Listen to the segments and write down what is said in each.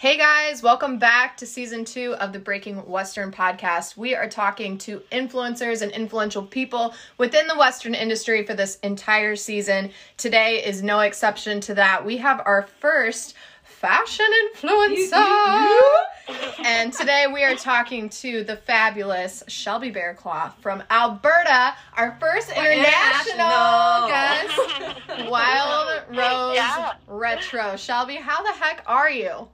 Hey guys, welcome back to season two of the Breaking Western podcast. We are talking to influencers and influential people within the Western industry for this entire season. Today is no exception to that. We have our first fashion influencer. and today we are talking to the fabulous Shelby Bearclaw from Alberta, our first international, guest, Wild Rose Yeah. Retro. Shelby, how the heck are you?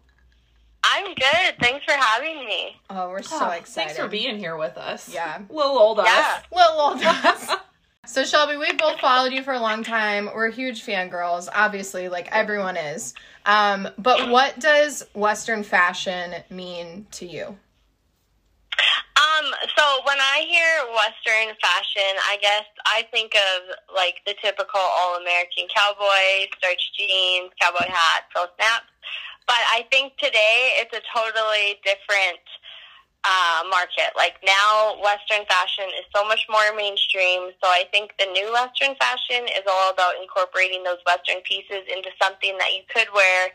I'm good. Thanks for having me. Oh, we're so Oh, excited. Thanks for being here with us. Yeah. Little old us. Yeah. Little old us. So Shelby, we've both followed you for a long time. We're huge fangirls, obviously, like everyone is. Um, but what does Western fashion mean to you? Um, so when I hear Western fashion, I guess I think of like the typical all-American cowboy, starch jeans, cowboy hat, pearl snaps. But I think today it's a totally different uh, market. Like now, Western fashion is so much more mainstream. So I think the new Western fashion is all about incorporating those Western pieces into something that you could wear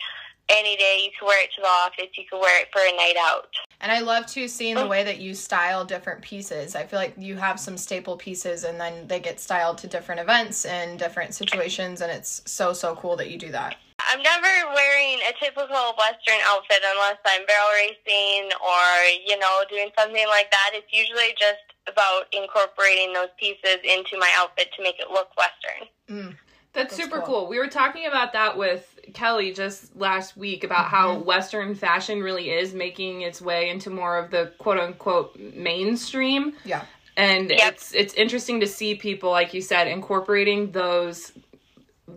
any day. You could wear it to the office. You could wear it for a night out. And I love to seeing the way that you style different pieces. I feel like you have some staple pieces and then they get styled to different events and different situations and it's so so cool that you do that. I'm never wearing a typical Western outfit unless I'm barrel racing or, you know, doing something like that. It's usually just about incorporating those pieces into my outfit to make it look Western. Mm. That's, That's super cool. cool. We were talking about that with Kelly just last week about how Mm-hmm. Western fashion really is making its way into more of the quote unquote mainstream. Yeah. And Yep. it's it's interesting to see people, like you said, incorporating those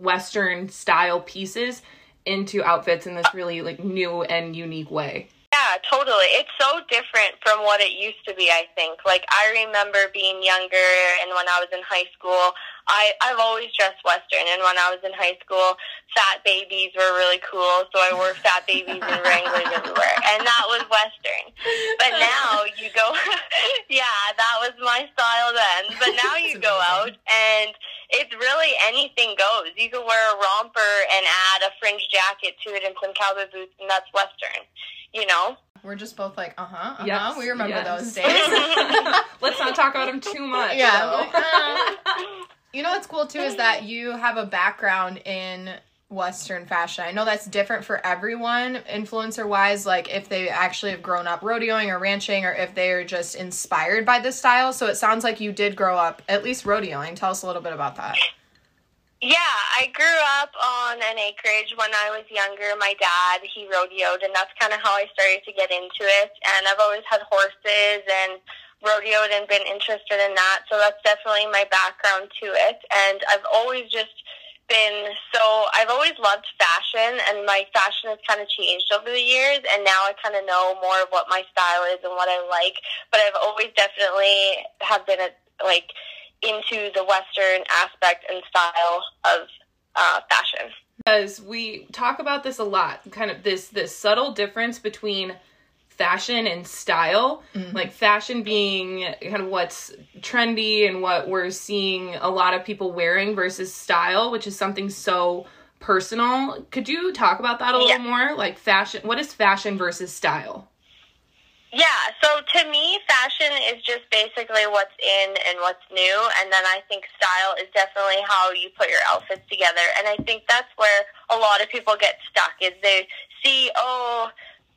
Western style pieces into outfits in this really like new and unique way. Yeah, totally. It's so different from what it used to be, I think. Like, I remember being younger and when I was in high school, I, I've always dressed Western. And when I was in high school, fat babies were really cool. So I wore fat babies and Wranglers everywhere. And that was Western. But now you go, yeah, that was my style then. But now you go out and it's really anything goes. You could wear a romper and add a fringe jacket to it and some cowboy boots, and that's Western. You know? We're just both like, uh huh, uh huh. Yes, We remember yes. those days. Let's not talk about them too much. Yeah, though. like, You know what's cool too is that you have a background in Western fashion. I know that's different for everyone, influencer wise, like if they actually have grown up rodeoing or ranching or if they're just inspired by this style. So it sounds like you did grow up at least rodeoing. Tell us a little bit about that. Yeah, I grew up on an acreage when I was younger. My dad, he rodeoed, and that's kind of how I started to get into it. And I've always had horses and rodeoed and been interested in that. So that's definitely my background to it. And I've always just been so, I've always loved fashion, and my fashion has kind of changed over the years. And now I kind of know more of what my style is and what I like. But I've always definitely have been a, like, into the Western aspect and style of uh, fashion. because we talk about this a lot kind of this this subtle difference between fashion and style. Mm-hmm. Like fashion being kind of what's trendy and what we're seeing a lot of people wearing versus style which is something so personal. Could you talk about that a little more? Like fashion what is fashion versus style? Yeah, so to me, fashion is just basically what's in and what's new, and then I think style is definitely how you put your outfits together. And I think that's where a lot of people get stuck is they see, oh,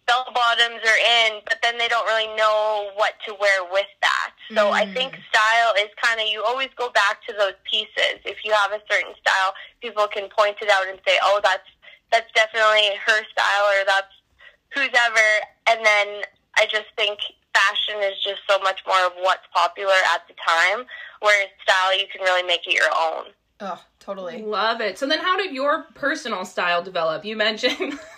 bell bottoms are in, but then they don't really know what to wear with that. So I Mm. think style is kind of you always go back to those pieces. If you have a certain style, people can point it out and say, oh, that's that's definitely her style or that's who's ever. And then I just think fashion is just so much more of what's popular at the time, whereas style you can really make it your own. Oh, totally. love it so then how did your personal style develop you mentioned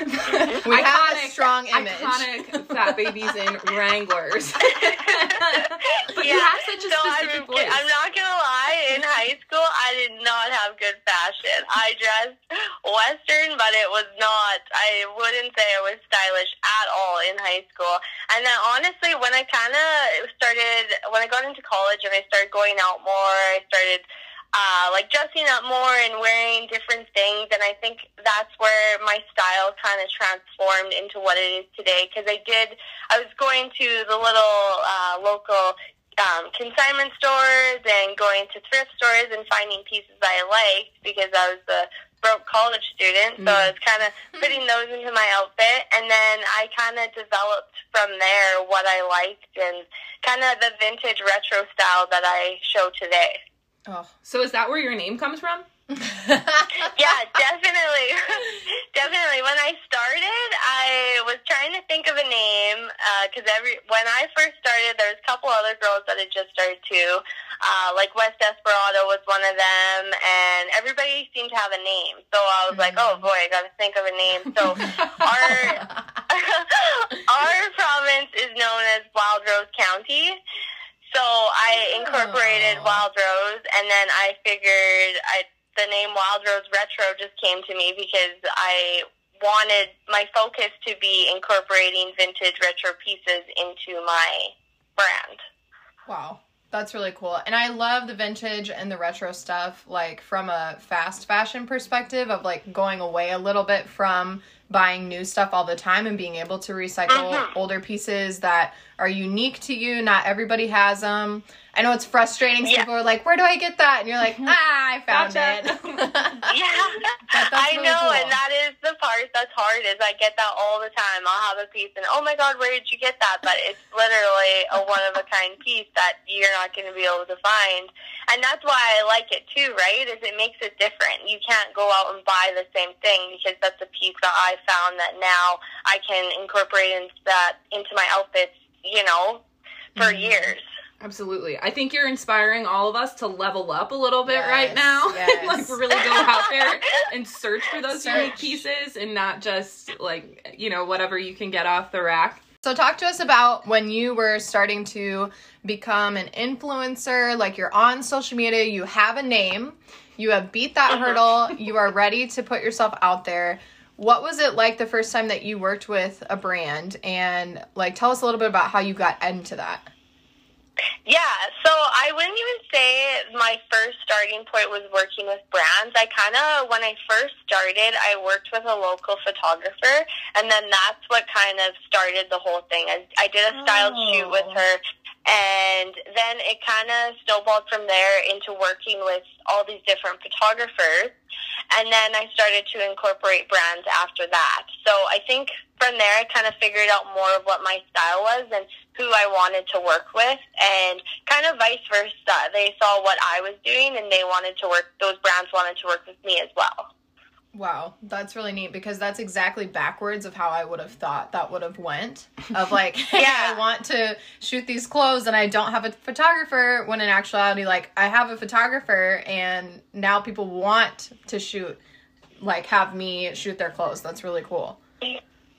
We have a strong image. iconic fat babies in wranglers but you have such a so specific I'm, voice I'm not gonna lie. In high school, I did not have good fashion. I dressed Western, but it was not. I wouldn't say it was stylish at all in high school. And then honestly, when I kind of started, when I got into college and I started going out more, I started uh, like dressing up more and wearing different things. And I think that's where my style kind of transformed into what it is today. Because I did, I was going to the little uh, local um, consignment stores and going to thrift stores and finding pieces I liked because I was a broke college student. So I was kind of putting those into my outfit. And then I kind of developed from there what I liked and kind of the vintage retro style that I show today. Oh. So is that where your name comes from? yeah, definitely. definitely. When I started, I was trying to think of a name because every when I first started, there was a couple other girls that had just started too. Uh, like West Desperado was one of them, and everybody seemed to have a name. So I was like, oh boy, I got to think of a name. So our our province is known as Wild Rose Country. So I incorporated Oh. Wild Rose, and then I figured I the name Wild Rose Retro just came to me because I wanted my focus to be incorporating vintage retro pieces into my brand. Wow. That's really cool. And I love the vintage and the retro stuff, like from a fast fashion perspective of like going away a little bit from buying new stuff all the time and being able to recycle Mhm. older pieces that are unique to you. Not everybody has them. I know it's frustrating. Yeah. People are like, where do I get that? And you're like, ah, I found Gotcha. it. Yeah, I really know, cool. and that is the part that's hard. Is I get that all the time. I'll have a piece, and oh my god, where did you get that? But it's literally a one of a kind piece that you're not going to be able to find, and that's why I like it too. Right? Is it makes it different. You can't go out and buy the same thing because that's a piece that I found that now I can incorporate into that into my outfits. You know, for Mhm. years. Absolutely. I think you're inspiring all of us to level up a little bit right now. yes. like really go out there and search for those unique pieces and not just like, you know, whatever you can get off the rack. So, talk to us about when you were starting to become an influencer. Like, you're on social media, you have a name, you have beat that Mhm. hurdle, you are ready to put yourself out there. What was it like the first time that you worked with a brand? And, like, tell us a little bit about how you got into that. Yeah, so I wouldn't even say my first starting point was working with brands. I kind of, when I first started, I worked with a local photographer, and then that's what kind of started the whole thing. I, I did a styled Oh. shoot with oh. her, and then it kind of snowballed from there into working with all these different photographers. And then I started to incorporate brands after that. So I think from there, I kind of figured out more of what my style was and who I wanted to work with, and kind of vice versa. They saw what I was doing, and they wanted to work. Those brands wanted to work with me as well. Wow, that's really neat because that's exactly backwards of how I would have thought that would have went. Of like, hey, Yeah. I want to shoot these clothes and I don't have a photographer. When in actuality, like I have a photographer and now people want to shoot, like have me shoot their clothes. That's really cool.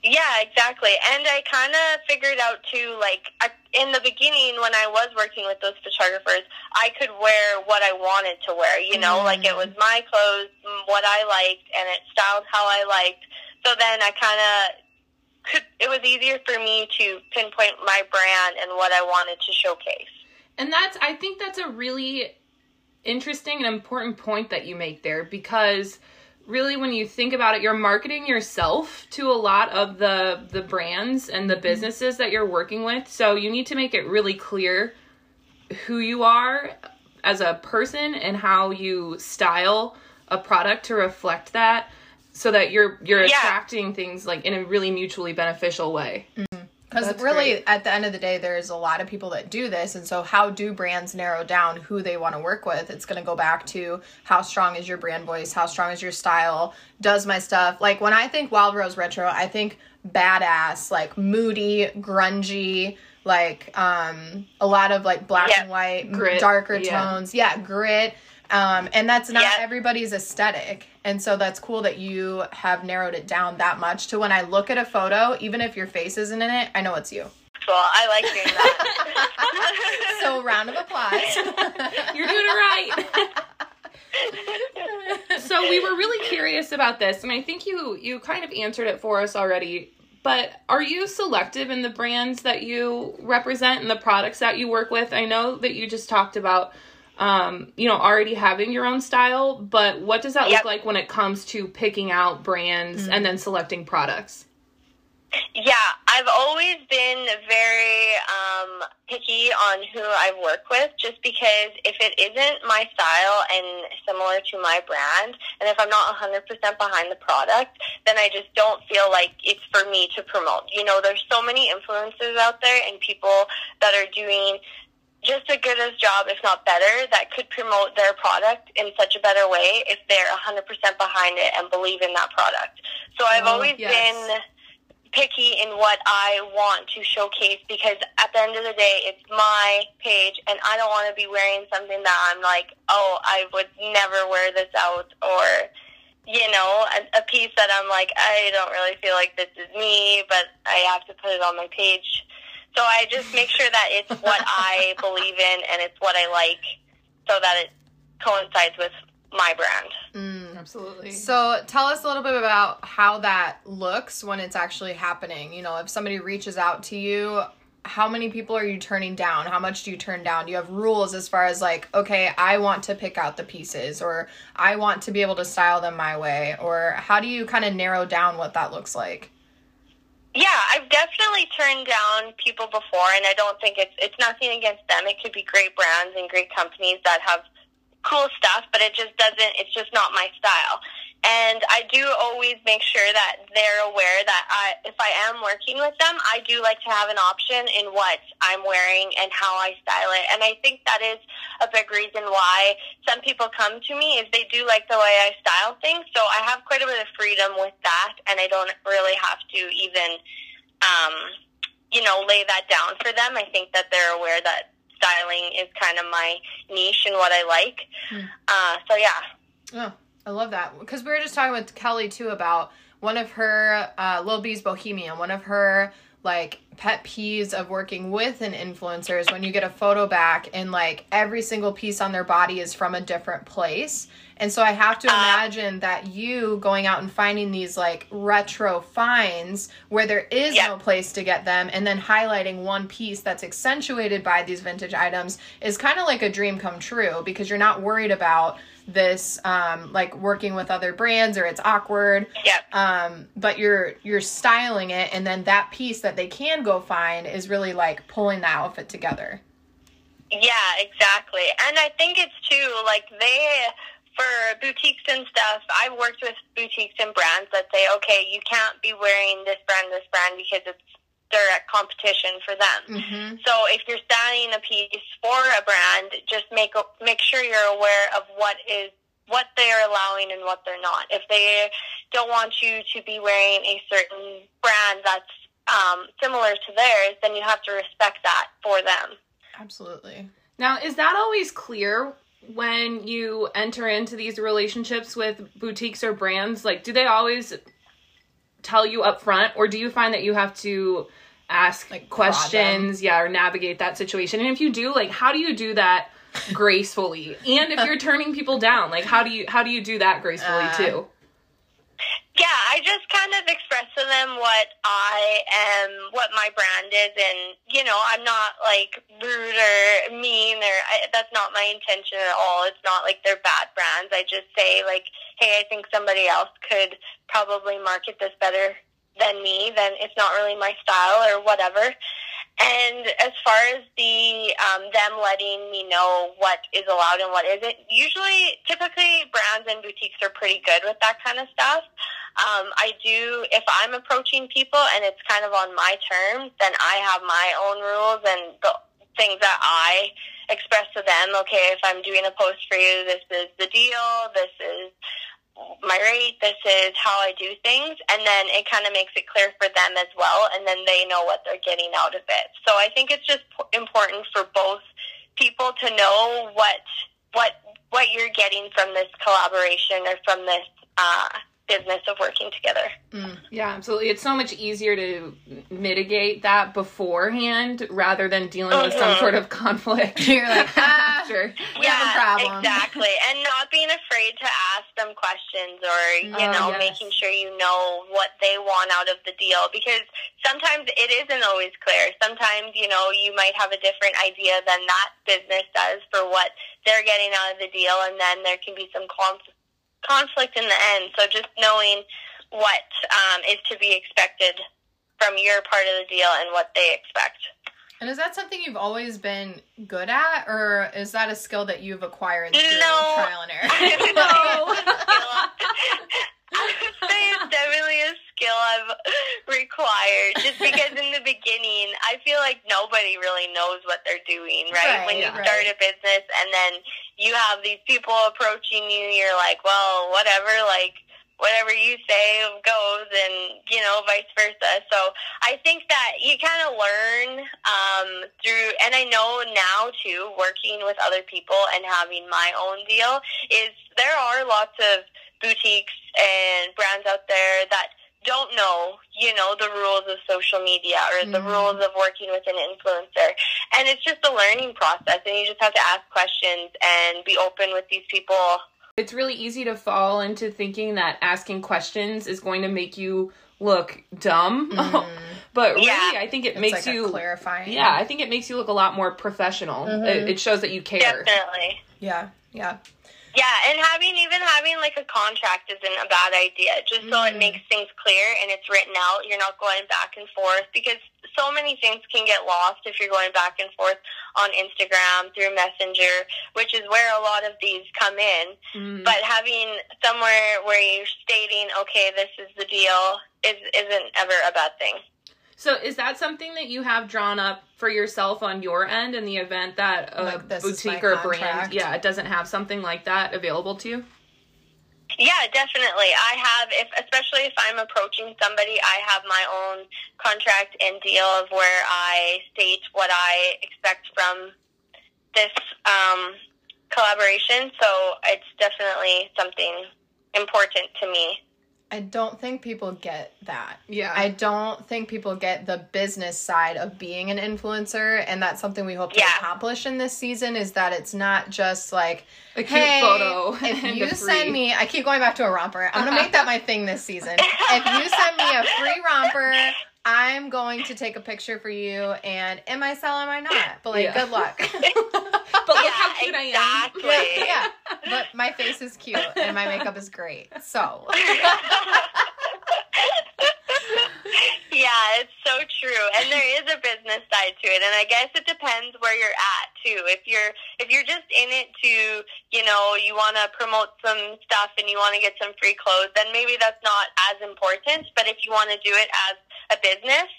Yeah, exactly. And I kind of figured out too, like I, in the beginning when I was working with those photographers, I could wear what I wanted to wear. You know, Mm. like it was my clothes, mm, what I liked, and it styled how I liked. So then I kind of could. It was easier for me to pinpoint my brand and what I wanted to showcase. And that's I think that's a really interesting and important point that you make there because really when you think about it you're marketing yourself to a lot of the the brands and the businesses that you're working with so you need to make it really clear who you are as a person and how you style a product to reflect that so that you're you're Yeah. attracting things like in a really mutually beneficial way Because really, great. at the end of the day, there's a lot of people that do this. And so, how do brands narrow down who they want to work with? It's going to go back to how strong is your brand voice? How strong is your style? Does my stuff, like when I think Wild Rose Retro, I think badass, like moody, grungy, like um a lot of like black Yeah. and white, Grit, darker yeah. tones. Yeah, grit. Um, and that's not Yeah. everybody's aesthetic. And so that's cool that you have narrowed it down that much to when I look at a photo, even if your face isn't in it, I know it's you. So I like doing that. So round of applause. you're doing it right so we were really curious about this and i think you you kind of answered it for us already but are you selective in the brands that you represent and the products that you work with i know that you just talked about um, you know, already having your own style, but what does that Yep. look like when it comes to picking out brands and then selecting products? Yeah, I've always been very um, picky on who I work with just because if it isn't my style and similar to my brand, and if I'm not 100% behind the product, then I just don't feel like it's for me to promote. You know, there's so many influencers out there and people that are doing just as good as job, if not better, that could promote their product in such a better way if they're 100% behind it and believe in that product. So I've Oh, always yes. been picky in what I want to showcase because at the end of the day, it's my page and I don't want to be wearing something that I'm like, oh, I would never wear this out or, you know, a, a piece that I'm like, I don't really feel like this is me, but I have to put it on my page. So I just make sure that it's what I believe in and it's what I like so that it coincides with my brand. Mm. Absolutely. So tell us a little bit about how that looks when it's actually happening. You know, if somebody reaches out to you, how many people are you turning down? How much do you turn down? Do you have rules as far as like, okay, I want to pick out the pieces or I want to be able to style them my way? Or how do you kind of narrow down what that looks like? Yeah, I've definitely turned down people before, and I don't think it's it's nothing against them. It could be great brands and great companies that have cool stuff, but it just doesn't. It's just not my style. And I do always make sure that they're aware that I, if I am working with them, I do like to have an option in what I'm wearing and how I style it. And I think that is a big reason why some people come to me is they do like the way I style things. So I have quite a bit of freedom with that, and I don't really have to even, um, you know, lay that down for them. I think that they're aware that styling is kind of my niche and what I like. Hmm. Uh, so yeah. Oh, I love that because we were just talking with Kelly too about one of her uh, Lil B's Bohemian, one of her like pet peeves of working with an influencer is when you get a photo back and like every single piece on their body is from a different place. And so I have to imagine that you going out and finding these like retro finds where there is Yeah. no place to get them and then highlighting one piece that's accentuated by these vintage items is kind of like a dream come true because you're not worried about this um like working with other brands or it's awkward Yep. um but you're you're styling it and then that piece that they can go find is really like pulling the outfit together Yeah, exactly. And I think it's too like they for boutiques and stuff. I've worked with boutiques and brands that say, okay, you can't be wearing this brand, this brand because it's direct competition for them. mm-hmm. So if you're styling a piece for a brand, just make make sure you're aware of what is what they're allowing and what they're not. If they don't want you to be wearing a certain brand that's um, similar to theirs, then you have to respect that for them. absolutely Now, is that always clear when you enter into these relationships with boutiques or brands? Like, do they always tell you up front, or do you find that you have to ask Like, questions, yeah, or navigate that situation? And if you do, like, how do you do that gracefully? And if you're turning people down, like, how do you how do you do that gracefully Uh, too? Yeah, I just kind of express to them what I am, what my brand is, and you know, I'm not like rude or mean, or I, that's not my intention at all. It's not like they're bad brands. I just say like, hey, I think somebody else could probably market this better than me. Then it's not really my style or whatever. And as far as the um, them letting me know what is allowed and what isn't, usually, typically, brands and boutiques are pretty good with that kind of stuff. Um, I do if I'm approaching people and it's kind of on my terms, then I have my own rules and the things that I express to them. Okay, if I'm doing a post for you, this is the deal. This is my rate. This is how I do things, and then it kind of makes it clear for them as well, and then they know what they're getting out of it. So I think it's just important for both people to know what what what you're getting from this collaboration or from this uh, business of working together. Mm. Yeah, absolutely. It's so much easier to mitigate that beforehand rather than dealing mm-hmm. with some mm-hmm. sort of conflict. You're like, ah, sure, we yeah, have a problem. Exactly, and not being afraid to ask them questions or you oh, know yes. making sure you know what they want out of the deal because sometimes it isn't always clear. Sometimes you know you might have a different idea than that business does for what they're getting out of the deal, and then there can be some conflict conflict in the end. So just knowing what um, is to be expected from your part of the deal and what they expect. And is that something you've always been good at, or is that a skill that you've acquired through no. trial and error? no. I would say it's definitely a skill I've required. Just because in the beginning, I feel like nobody really knows what they're doing, right? right when you right. start a business and then you have these people approaching you, you're like, well, whatever, like, whatever you say goes and you know vice versa so i think that you kind of learn um, through and i know now too working with other people and having my own deal is there are lots of boutiques and brands out there that don't know, you know, the rules of social media or the mm-hmm. rules of working with an influencer. And it's just a learning process and you just have to ask questions and be open with these people. It's really easy to fall into thinking that asking questions is going to make you look dumb. Mm. but really, yeah. I think it it's makes like you clarifying. Yeah, I think it makes you look a lot more professional. Mm-hmm. It, it shows that you care. Definitely. Yeah. Yeah. Yeah, and having even having like a contract isn't a bad idea. Just so mm. it makes things clear and it's written out. You're not going back and forth because so many things can get lost if you're going back and forth on Instagram through Messenger, which is where a lot of these come in. Mm. But having somewhere where you're stating, okay, this is the deal, is isn't ever a bad thing. So is that something that you have drawn up for yourself on your end in the event that a like boutique or brand, yeah, it doesn't have something like that available to you? Yeah, definitely. I have, if especially if I'm approaching somebody, I have my own contract and deal of where I state what I expect from this um, collaboration. So it's definitely something important to me. I don't think people get that. Yeah. I don't think people get the business side of being an influencer and that's something we hope to yeah. accomplish in this season is that it's not just like a cute hey, photo. If you send me I keep going back to a romper. I'm gonna make that my thing this season. If you send me a free romper, I'm going to take a picture for you and am I selling? am I not? But like yeah. good luck. but look yeah, how cute exactly. I am. Yeah, yeah. But my face is cute and my makeup is great. So Yeah, it's so true. And there is a business side to it. And I guess it depends where you're at too. If you're if you're just in it to, you know, you want to promote some stuff and you want to get some free clothes, then maybe that's not as important, but if you want to do it as a business,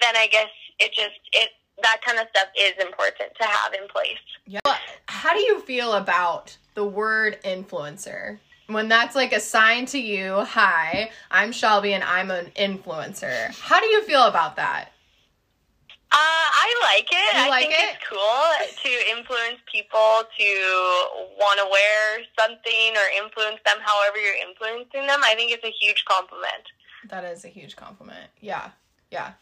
then I guess it just it that kind of stuff is important to have in place. Yeah. How do you feel about the word influencer? When that's like assigned to you, hi, I'm Shelby and I'm an influencer. How do you feel about that? Uh, I like it. You I like think it? it's cool to influence people to want to wear something or influence them however you're influencing them. I think it's a huge compliment. That is a huge compliment. Yeah. Yeah.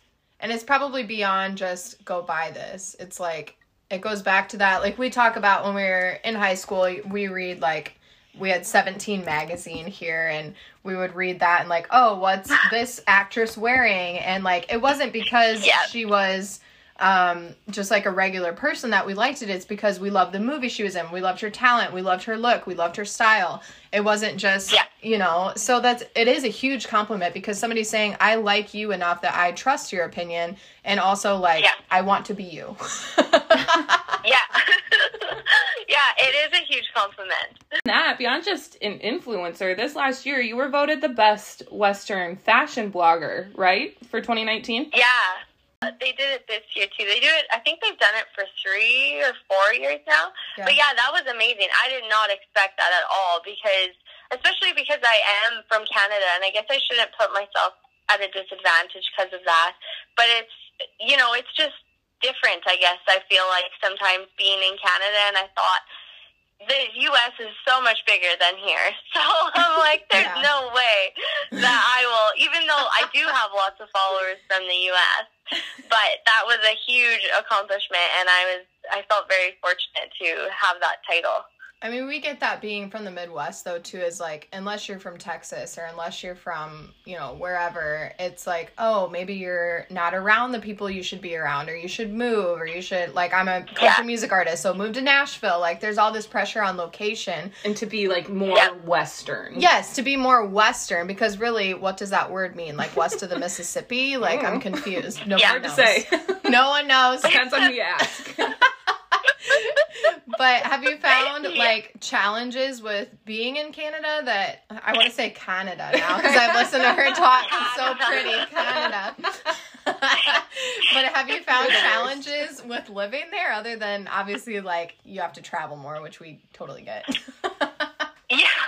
And it's probably beyond just go buy this. It's like it goes back to that like we talk about when we were in high school, we read like we had 17 magazine here and we would read that and like oh what's this actress wearing and like it wasn't because yeah. she was um, just like a regular person that we liked it it's because we loved the movie she was in we loved her talent we loved her look we loved her style it wasn't just yeah. you know so that's it is a huge compliment because somebody's saying i like you enough that i trust your opinion and also like yeah. i want to be you yeah yeah, it is a huge compliment. That beyond just an influencer, this last year you were voted the best Western fashion blogger, right, for 2019? Yeah. They did it this year too. They do it. I think they've done it for three or four years now. Yeah. But yeah, that was amazing. I did not expect that at all because, especially because I am from Canada, and I guess I shouldn't put myself at a disadvantage because of that. But it's you know, it's just different, I guess. I feel like sometimes being in Canada, and I thought the U.S. is so much bigger than here. So I'm like, there's Yeah. no way that I will, even though I do have lots of followers from the U.S., but that was a huge accomplishment, and I was, I felt very fortunate to have that title. I mean, we get that being from the Midwest, though, too, is like, unless you're from Texas or unless you're from, you know, wherever, it's like, oh, maybe you're not around the people you should be around, or you should move, or you should, like, I'm a country Yeah. music artist, so move to Nashville. Like, there's all this pressure on location. and to be like more Yeah. Western. Yes, to be more Western, because really, what does that word mean? Like, west of the Mississippi? Like, I'm mm-hmm. confused. No Yeah. one Hard to knows. say. No one knows. Depends on who you ask. But have you found Yeah. like challenges with being in Canada that I want to say Canada now because I've listened to her talk. It's so pretty, Canada. but have you found challenges with living there other than obviously like you have to travel more, which we totally get? Yeah.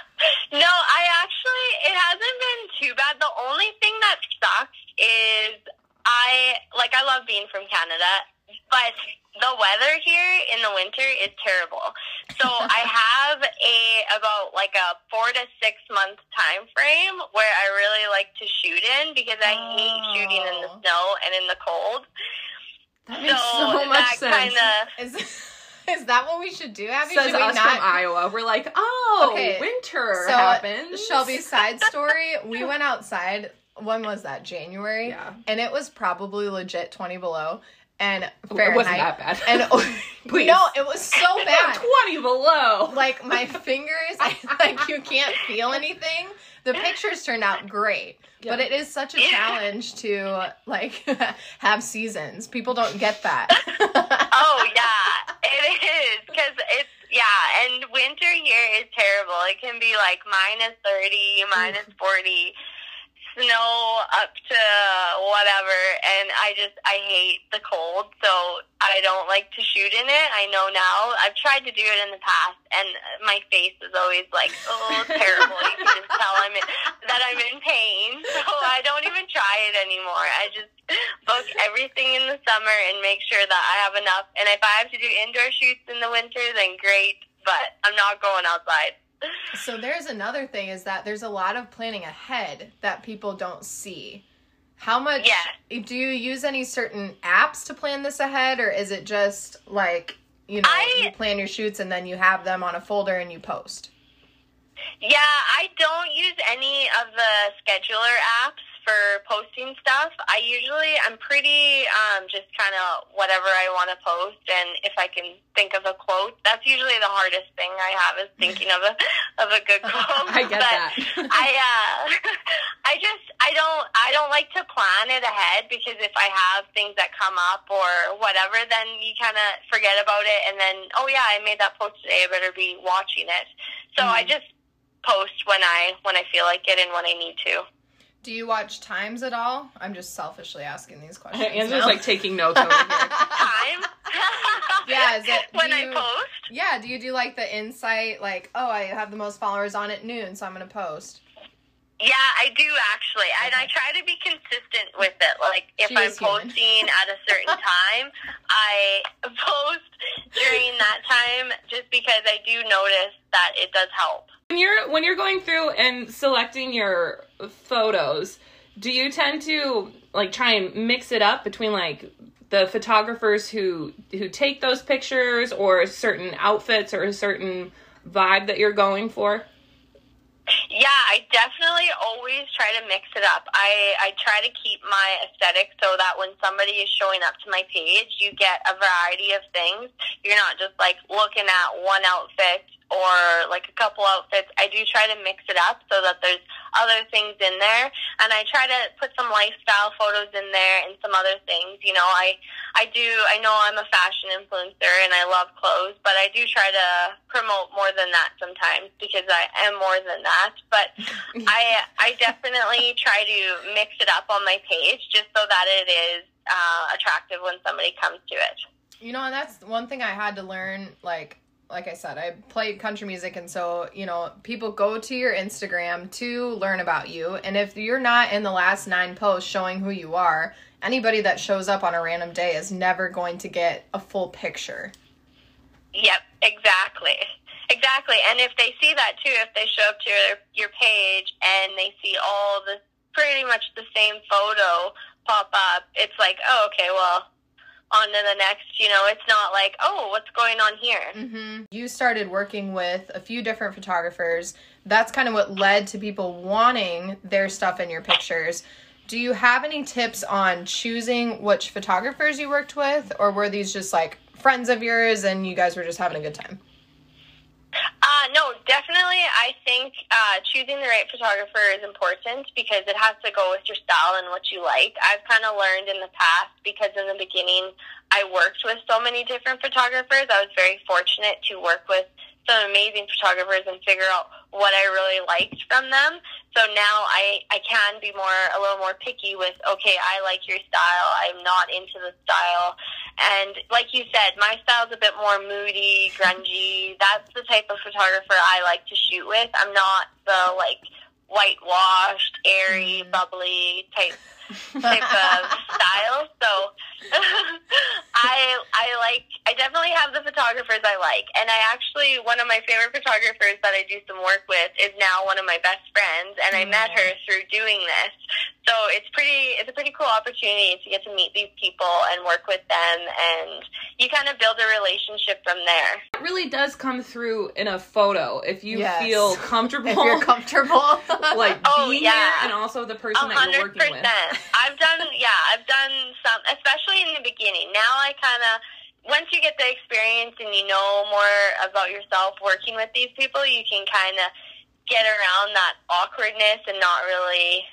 No, I actually, it hasn't been too bad. The only thing that sucks is I, like, I love being from Canada, but the weather here in the winter is terrible. So I have a, about like a four to six month time frame where I really like to shoot in because I hate shooting in the Oh. snow and in the cold. That makes so, that much sense. kind of, Is is that what we should do? Abby? Says should we us not? from Iowa. We're like, oh, Okay, winter so happens. Shelby, side story. We went outside. When was that? January. Yeah. And it was probably legit twenty below. And It wasn't that bad. And Please. no, it was so bad. Twenty below. like my fingers, I, like you can't feel anything. The pictures turned out great, but it is such a challenge to like have seasons. People don't get that. oh yeah, it is because it's yeah, and winter here is terrible. It can be like minus thirty, minus forty, snow up to whatever, and I just I hate the cold, so I don't like to shoot in it. I know now. I've tried to do it in the past, and my face is always like, oh, terrible. You can just tell I'm in, that I'm in pain, so I don't even try it anymore. I just book everything in the summer and make sure that I have enough. And if I have to do indoor shoots in the winter, then great. But I'm not going outside. So there's another thing is that there's a lot of planning ahead that people don't see. How much do you use any certain apps to plan this ahead or is it just like, you know, I- you plan your shoots and then you have them on a folder and you post? Yeah, I don't use any of the scheduler apps for posting stuff. I usually I'm pretty um, just kind of whatever I want to post, and if I can think of a quote, that's usually the hardest thing I have is thinking of a of a good quote. I get But that. I uh, I just I don't I don't like to plan it ahead because if I have things that come up or whatever, then you kind of forget about it, and then oh yeah, I made that post today. I better be watching it. So I Mhm. just post when I when I feel like it and when I need to. Do you watch times at all? I'm just selfishly asking these questions. Angela's now. like taking notes over here. Time. Yeah, is it- when do I post? Yeah, do you do like the insight, like, oh, I have the most followers on at noon, so I'm gonna post? Yeah, I do actually, and I try to be consistent with it. Like if She I'm human. posting at a certain time, I post during that time just because I do notice that it does help. When you're when you're going through and selecting your photos, do you tend to like try and mix it up between like the photographers who who take those pictures or certain outfits or a certain vibe that you're going for? Yeah, I definitely always try to mix it up. I, I try to keep my aesthetic so that when somebody is showing up to my page, you get a variety of things. You're not just like looking at one outfit or like a couple outfits. I do try to mix it up so that there's other things in there. And I try to put some lifestyle photos in there and some other things. You know, I, I do, I know I'm a fashion influencer and I love clothes, but I do try to promote more than that sometimes because I am more than that. But I, I definitely try to mix it up on my page just so that it is uh, attractive when somebody comes to it. You know, and that's one thing I had to learn. Like, like I said, I play country music, and so you know, people go to your Instagram to learn about you. And if you're not in the last nine posts showing who you are, anybody that shows up on a random day is never going to get a full picture. Yep, exactly. Exactly. And if they see that too, if they show up to your, your page and they see all the pretty much the same photo pop up, it's like, oh, okay, well, on to the next. You know, it's not like, oh, what's going on here? Mm-hmm. You started working with a few different photographers. That's kind of what led to people wanting their stuff in your pictures. Do you have any tips on choosing which photographers you worked with, or were these just like friends of yours and you guys were just having a good time? Uh, no, definitely. I think uh, choosing the right photographer is important because it has to go with your style and what you like. I've kind of learned in the past because in the beginning I worked with so many different photographers. I was very fortunate to work with some amazing photographers and figure out what I really liked from them. So now I, I can be more, a little more picky with, okay, I like your style. I'm not into the style. And like you said, my style's a bit more moody, grungy. That's the type of photographer I like to shoot with. I'm not the like whitewashed, airy, mm. bubbly type type of style. So I I like I definitely have the photographers I like. And I actually one of my favorite photographers that I do some work with is now one of my best friends and I met her mm. through doing this. So it's pretty it's a pretty cool opportunity to get to meet these people and work with them and you kind of build a relationship from there. It really does come through in a photo if you yes. feel comfortable. if you're comfortable. like oh, being yeah. there and also the person 100%. that you're working with. I've done yeah, I've done some especially in the beginning. Now I kind of once you get the experience and you know more about yourself working with these people, you can kind of get around that awkwardness and not really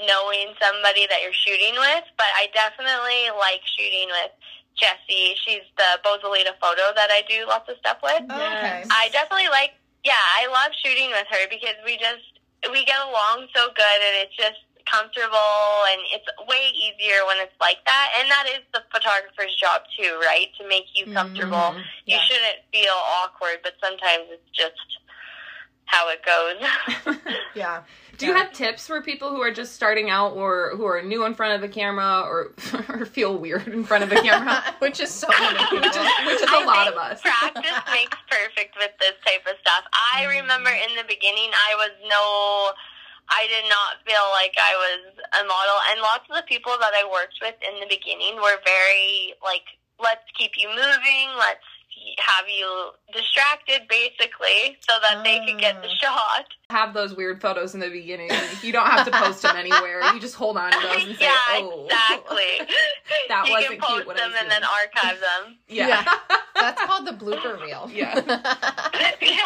knowing somebody that you're shooting with. But I definitely like shooting with Jessie. She's the Bozalita photo that I do lots of stuff with. Oh, okay. I definitely like, yeah, I love shooting with her because we just, we get along so good and it's just comfortable and it's way easier when it's like that and that is the photographer's job too right to make you comfortable mm-hmm. yeah. you shouldn't feel awkward but sometimes it's just how it goes yeah do you have tips for people who are just starting out or who are new in front of the camera or, or feel weird in front of the camera? which is so many which is, which is a lot of us. practice makes perfect with this type of stuff. I mm. remember in the beginning, I was no I did not feel like I was a model. And lots of the people that I worked with in the beginning were very like, let's keep you moving, let's have you distracted basically so that they can get the ah. shot. Have those weird photos in the beginning. You don't have to post them anywhere. You just hold on to those and say, yeah, "Oh, exactly." that you wasn't can post cute when them and then archive them. Yeah. yeah. That's called the blooper reel. Yeah. yeah.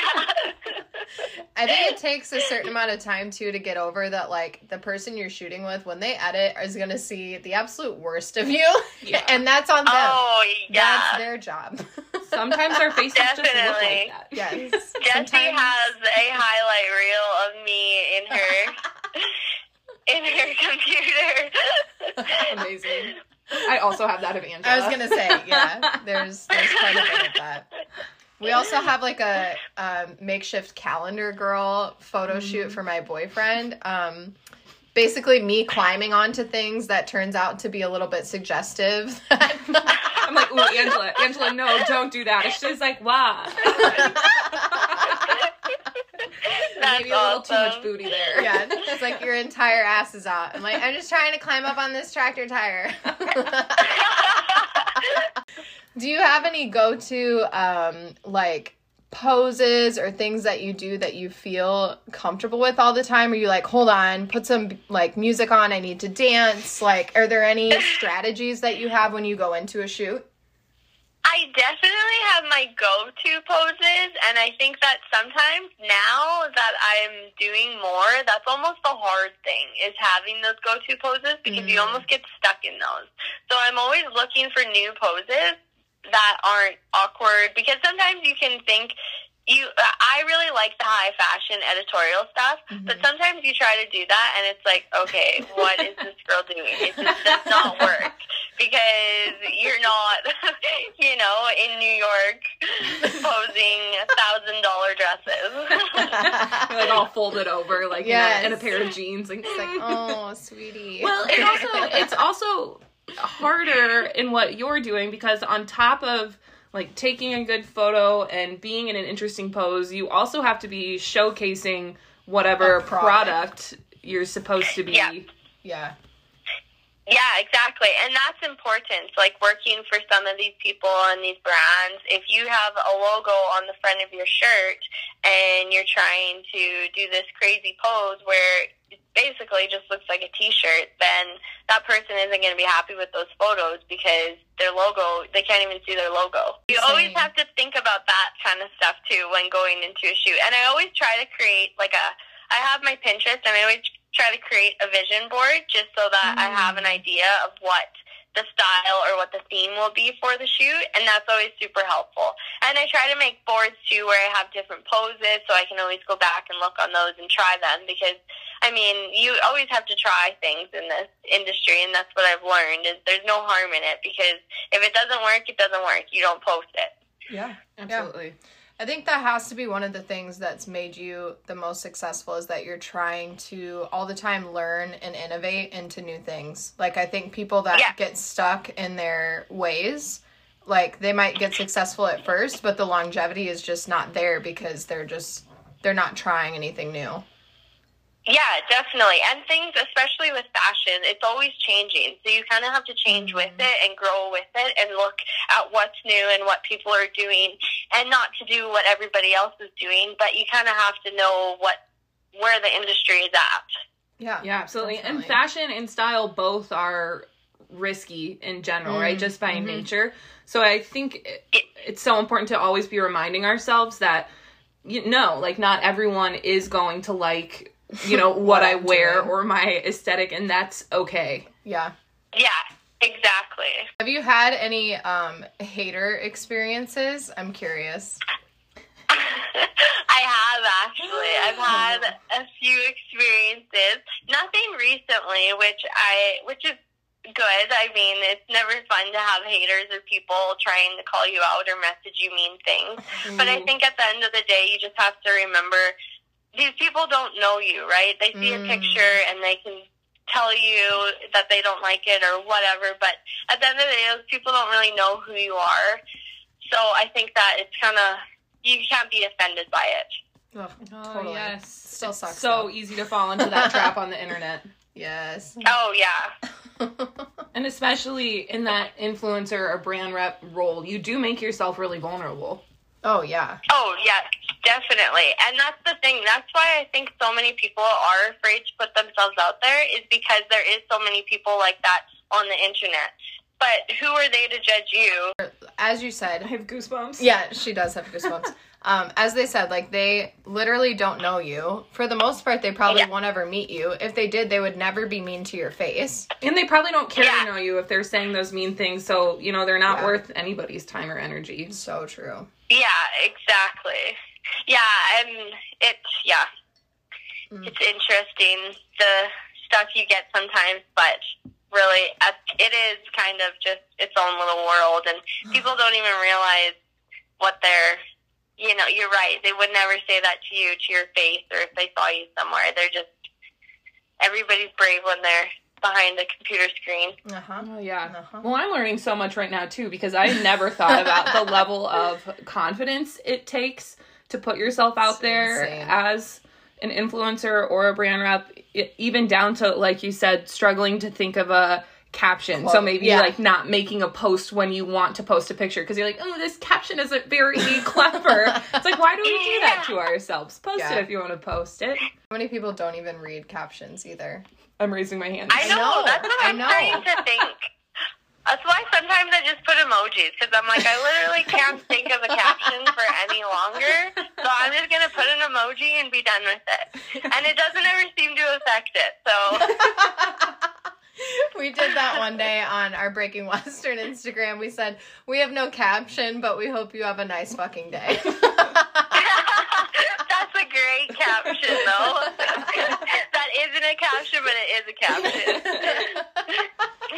I think it takes a certain amount of time too to get over that like the person you're shooting with when they edit is gonna see the absolute worst of you. Yeah. and that's on them. Oh yeah. That's their job. Sometimes our faces Definitely. just look like that. Yes. Jessie Sometimes... has a highlight reel of me in her in her computer. Amazing. I also have that of Angela. I was gonna say, yeah. There's there's quite a bit of that. We also have like a um, makeshift calendar girl photo mm-hmm. shoot for my boyfriend. Um, basically, me climbing onto things that turns out to be a little bit suggestive. I'm like, ooh, Angela, Angela, no, don't do that. She's like, wow. Maybe a little too much booty there. Yeah, it's like your entire ass is out. I'm like, I'm just trying to climb up on this tractor tire. Do you have any go to um, like poses or things that you do that you feel comfortable with all the time? Are you like, hold on, put some like music on, I need to dance? Like, are there any strategies that you have when you go into a shoot? I definitely have my go-to poses, and I think that sometimes now that I'm doing more, that's almost the hard thing is having those go-to poses because mm. you almost get stuck in those. So I'm always looking for new poses that aren't awkward because sometimes you can think you I really like the high fashion editorial stuff, mm-hmm. but sometimes you try to do that and it's like, okay, what is this girl doing? It just does not work because you're not, you know, in New York posing thousand dollar dresses. like all folded over, like yes. in, a, in a pair of jeans. Like, it's like, oh, sweetie. Well, it also it's also harder in what you're doing because on top of like taking a good photo and being in an interesting pose, you also have to be showcasing whatever product. product you're supposed to be. Yeah. Yeah. Yeah, exactly. And that's important. Like working for some of these people and these brands, if you have a logo on the front of your shirt and you're trying to do this crazy pose where it basically just looks like a t-shirt, then that person isn't going to be happy with those photos because their logo, they can't even see their logo. You always have to think about that kind of stuff too when going into a shoot. And I always try to create like a I have my Pinterest and I always try to create a vision board just so that I have an mm. idea of what the style or what the theme will be for the shoot and that's always super helpful. And I try to make boards too where I have different poses so I can always go back and look on those and try them because I mean, you always have to try things in this industry and that's what I've learned is there's no harm in it because if it doesn't work, it doesn't work. You don't post it. Yeah. Absolutely. I think that has to be one of the things that's made you the most successful is that you're trying to all the time learn and innovate into new things. Like I think people that Yeah. get stuck in their ways, like they might get successful at first, but the longevity is just not there because they're just they're not trying anything new. Yeah, definitely. And things, especially with fashion, it's always changing. So you kind of have to change with it and grow with it and look at what's new and what people are doing and not to do what everybody else is doing, but you kind of have to know what where the industry is at. Yeah. Yeah, absolutely. And fashion and style both are risky in general, right? Just by mhm. nature. So I think it, it's so important to always be reminding ourselves that you know, like not everyone is going to like, you know, what, What I wear doing. or my aesthetic and that's okay. Yeah. Yeah, exactly. Have you had any um hater experiences? I'm curious. I have actually. I've had a few experiences. Nothing recently, which I which is good. I mean, it's never fun to have haters or people trying to call you out or message you mean things. But I think at the end of the day, you just have to remember these people don't know you, right? They see Mm. a picture and they can tell you that they don't like it or whatever. But at the end of the day, those people don't really know who you are. So I think that it's kind of you can't be offended by it. Ugh, Oh, totally. yes. Still It's sucks. so though. easy to fall into that trap on the internet. Yes. Oh yeah. And especially in that influencer or brand rep role, you do make yourself really vulnerable. oh yeah. Oh, yes, definitely. And that's the thing. That's why I think so many people are afraid to put themselves out there is because there is so many people like that on the internet. But who are they to judge you? As you said, I have goosebumps. Yeah, she does have goosebumps. um, as they said, like they literally don't know you. For the most part, they probably Yeah. won't ever meet you. If they did, they would never be mean to your face. And they probably don't care Yeah. to know you if they're saying those mean things. So, you know, they're not Yeah. worth anybody's time or energy. So true. Yeah, exactly. Yeah, and it's, yeah, Mm. it's interesting the stuff you get sometimes, but really, it is kind of just its own little world, and people don't even realize what they're. You know, you're right. They would never say that to you to your face, or if they saw you somewhere. They're just everybody's brave when they're behind the computer screen. Uh huh. Oh, yeah. Uh-huh. Well, I'm learning so much right now, too, because I never thought about the level of confidence it takes to put yourself out It's there insane. as an influencer or a brand rep, even down to, like you said, struggling to think of a caption. so Quote, maybe yeah. like not making a post when you want to post a picture because you're like, oh, this caption isn't very clever. It's like, why do we do that to ourselves? Post Yeah. it if you want to post it. How many people don't even read captions either? I'm raising my hand. I know. know, That's what I I'm know. trying to think. That's why sometimes I just put emojis because I'm like I literally can't think of a caption for any longer. So I'm just gonna put an emoji and be done with it. And it doesn't ever seem to affect it. So we did that one day on our Breaking Western Instagram. We said, We have no caption, but we hope you have a nice fucking day. that's a great caption, though. that isn't a caption, but it is a caption.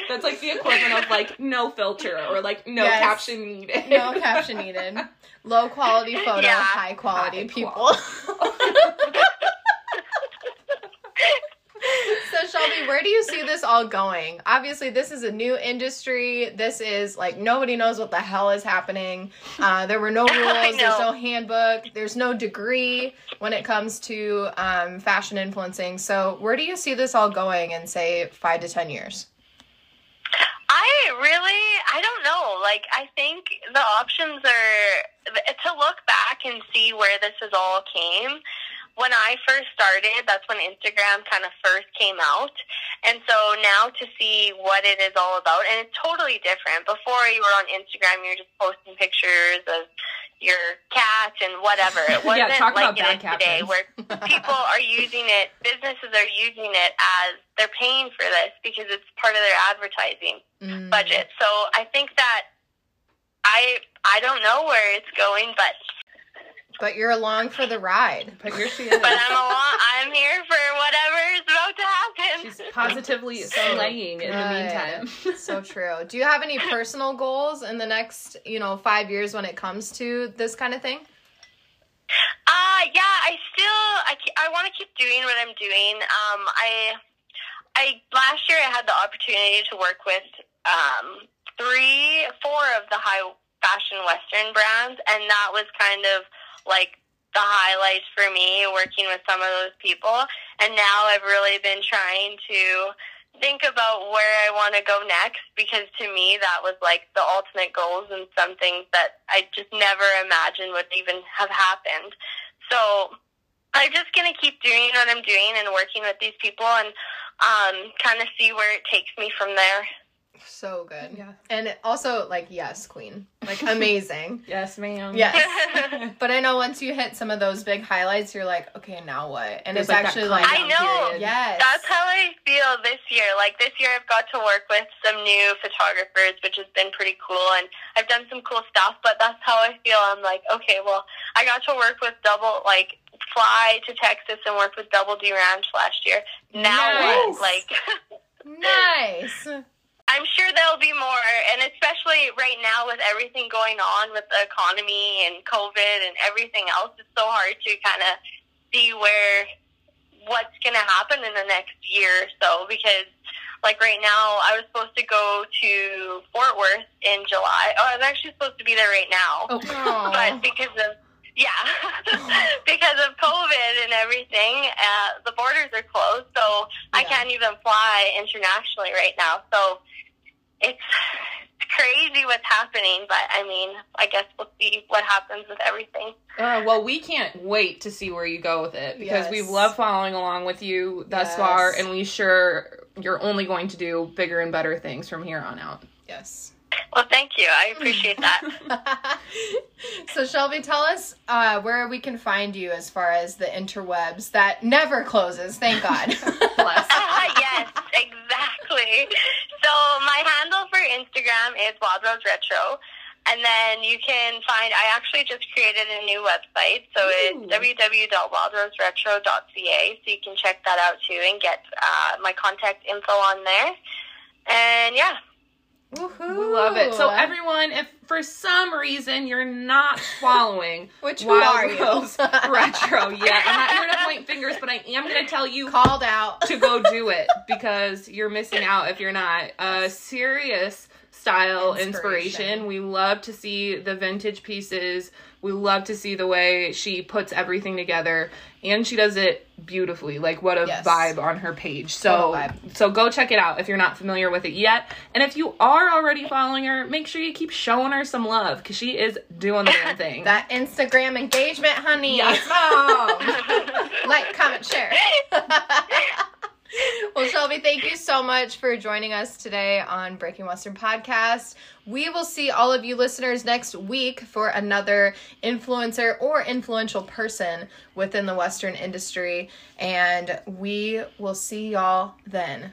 That's like the equivalent of like no filter or like no Yes. caption needed. no caption needed. Low quality photo, Yeah. high quality High people. so Shelby, Shelby, where do you see this all going? Obviously, this is a new industry. This is like nobody knows what the hell is happening. Uh, there were no rules. There's no handbook. There's no degree when it comes to um, fashion influencing. So, where do you see this all going in say five to ten years? I really, I don't know. Like, I think the options are to look back and see where this has all came when I first started, that's when Instagram kind of first came out. And so now to see what it is all about, and it's totally different. Before you were on Instagram, you were just posting pictures of your cat and whatever. It wasn't yeah, like it is today where people are using it, businesses are using it as they're paying for this because it's part of their advertising mm. budget. So I think that I I don't know where it's going, but but you're along for the ride. But you're she But I'm along. I'm here for whatever is about to happen. She's positively so slaying in the meantime. so true. Do you have any personal goals in the next, you know, five years when it comes to this kind of thing? Uh, yeah, I still I, I want to keep doing what I'm doing. Um, I I last year I had the opportunity to work with um, three, four of the high fashion Western brands, and that was kind of like the highlights for me working with some of those people. And now I've really been trying to think about where I want to go next because to me that was like the ultimate goals and some things that I just never imagined would even have happened. So I'm just going to keep doing what I'm doing and working with these people and um, kind of see where it takes me from there. So good. Yeah. And also, like, yes, queen. Like, amazing. yes, ma'am. Yes. but I know once you hit some of those big highlights, you're like, okay, now what? And There's it's like actually like, I know. Period. Yes. That's how I feel this year. Like, this year I've got to work with some new photographers, which has been pretty cool. And I've done some cool stuff, but that's how I feel. I'm like, okay, well, I got to work with double, like, fly to Texas and work with Double D Ranch last year. Now nice. what? Like, nice. I'm sure there'll be more, and especially right now with everything going on with the economy and COVID and everything else, it's so hard to kind of see where what's going to happen in the next year or so. Because, like right now, I was supposed to go to Fort Worth in July. Oh, I was actually supposed to be there right now, oh. but because of yeah, because of COVID and everything, uh, the borders are closed, so yeah. I can't even fly internationally right now. So it's crazy what's happening, but I mean, I guess we'll see what happens with everything. Uh, well, we can't wait to see where you go with it because yes. we've loved following along with you thus yes. far, and we sure you're only going to do bigger and better things from here on out. Yes. Well, thank you. I appreciate that. so, Shelby, tell us uh, where we can find you as far as the interwebs that never closes. Thank God. Bless. yes, exactly. So, my handle for Instagram is Wild Rose Retro. And then you can find, I actually just created a new website. So Ooh. it's www.wildroseretro.ca. So you can check that out too and get uh, my contact info on there. And yeah, Woohoo. We love it. So everyone, if for some reason you're not following which Wild are Rose Retro yet, I'm not here to point fingers, but I am going to tell you called out to go do it because you're missing out if you're not. A serious style inspiration. inspiration. We love to see the vintage pieces. We love to see the way she puts everything together and she does it beautifully. Like what a yes. vibe on her page. So so go check it out if you're not familiar with it yet. And if you are already following her, make sure you keep showing her some love cuz she is doing the damn thing. that Instagram engagement, honey. Yes, like, comment, share. well, Shelby, thank you so much for joining us today on Breaking Western Podcast. We will see all of you listeners next week for another influencer or influential person within the Western industry. And we will see y'all then.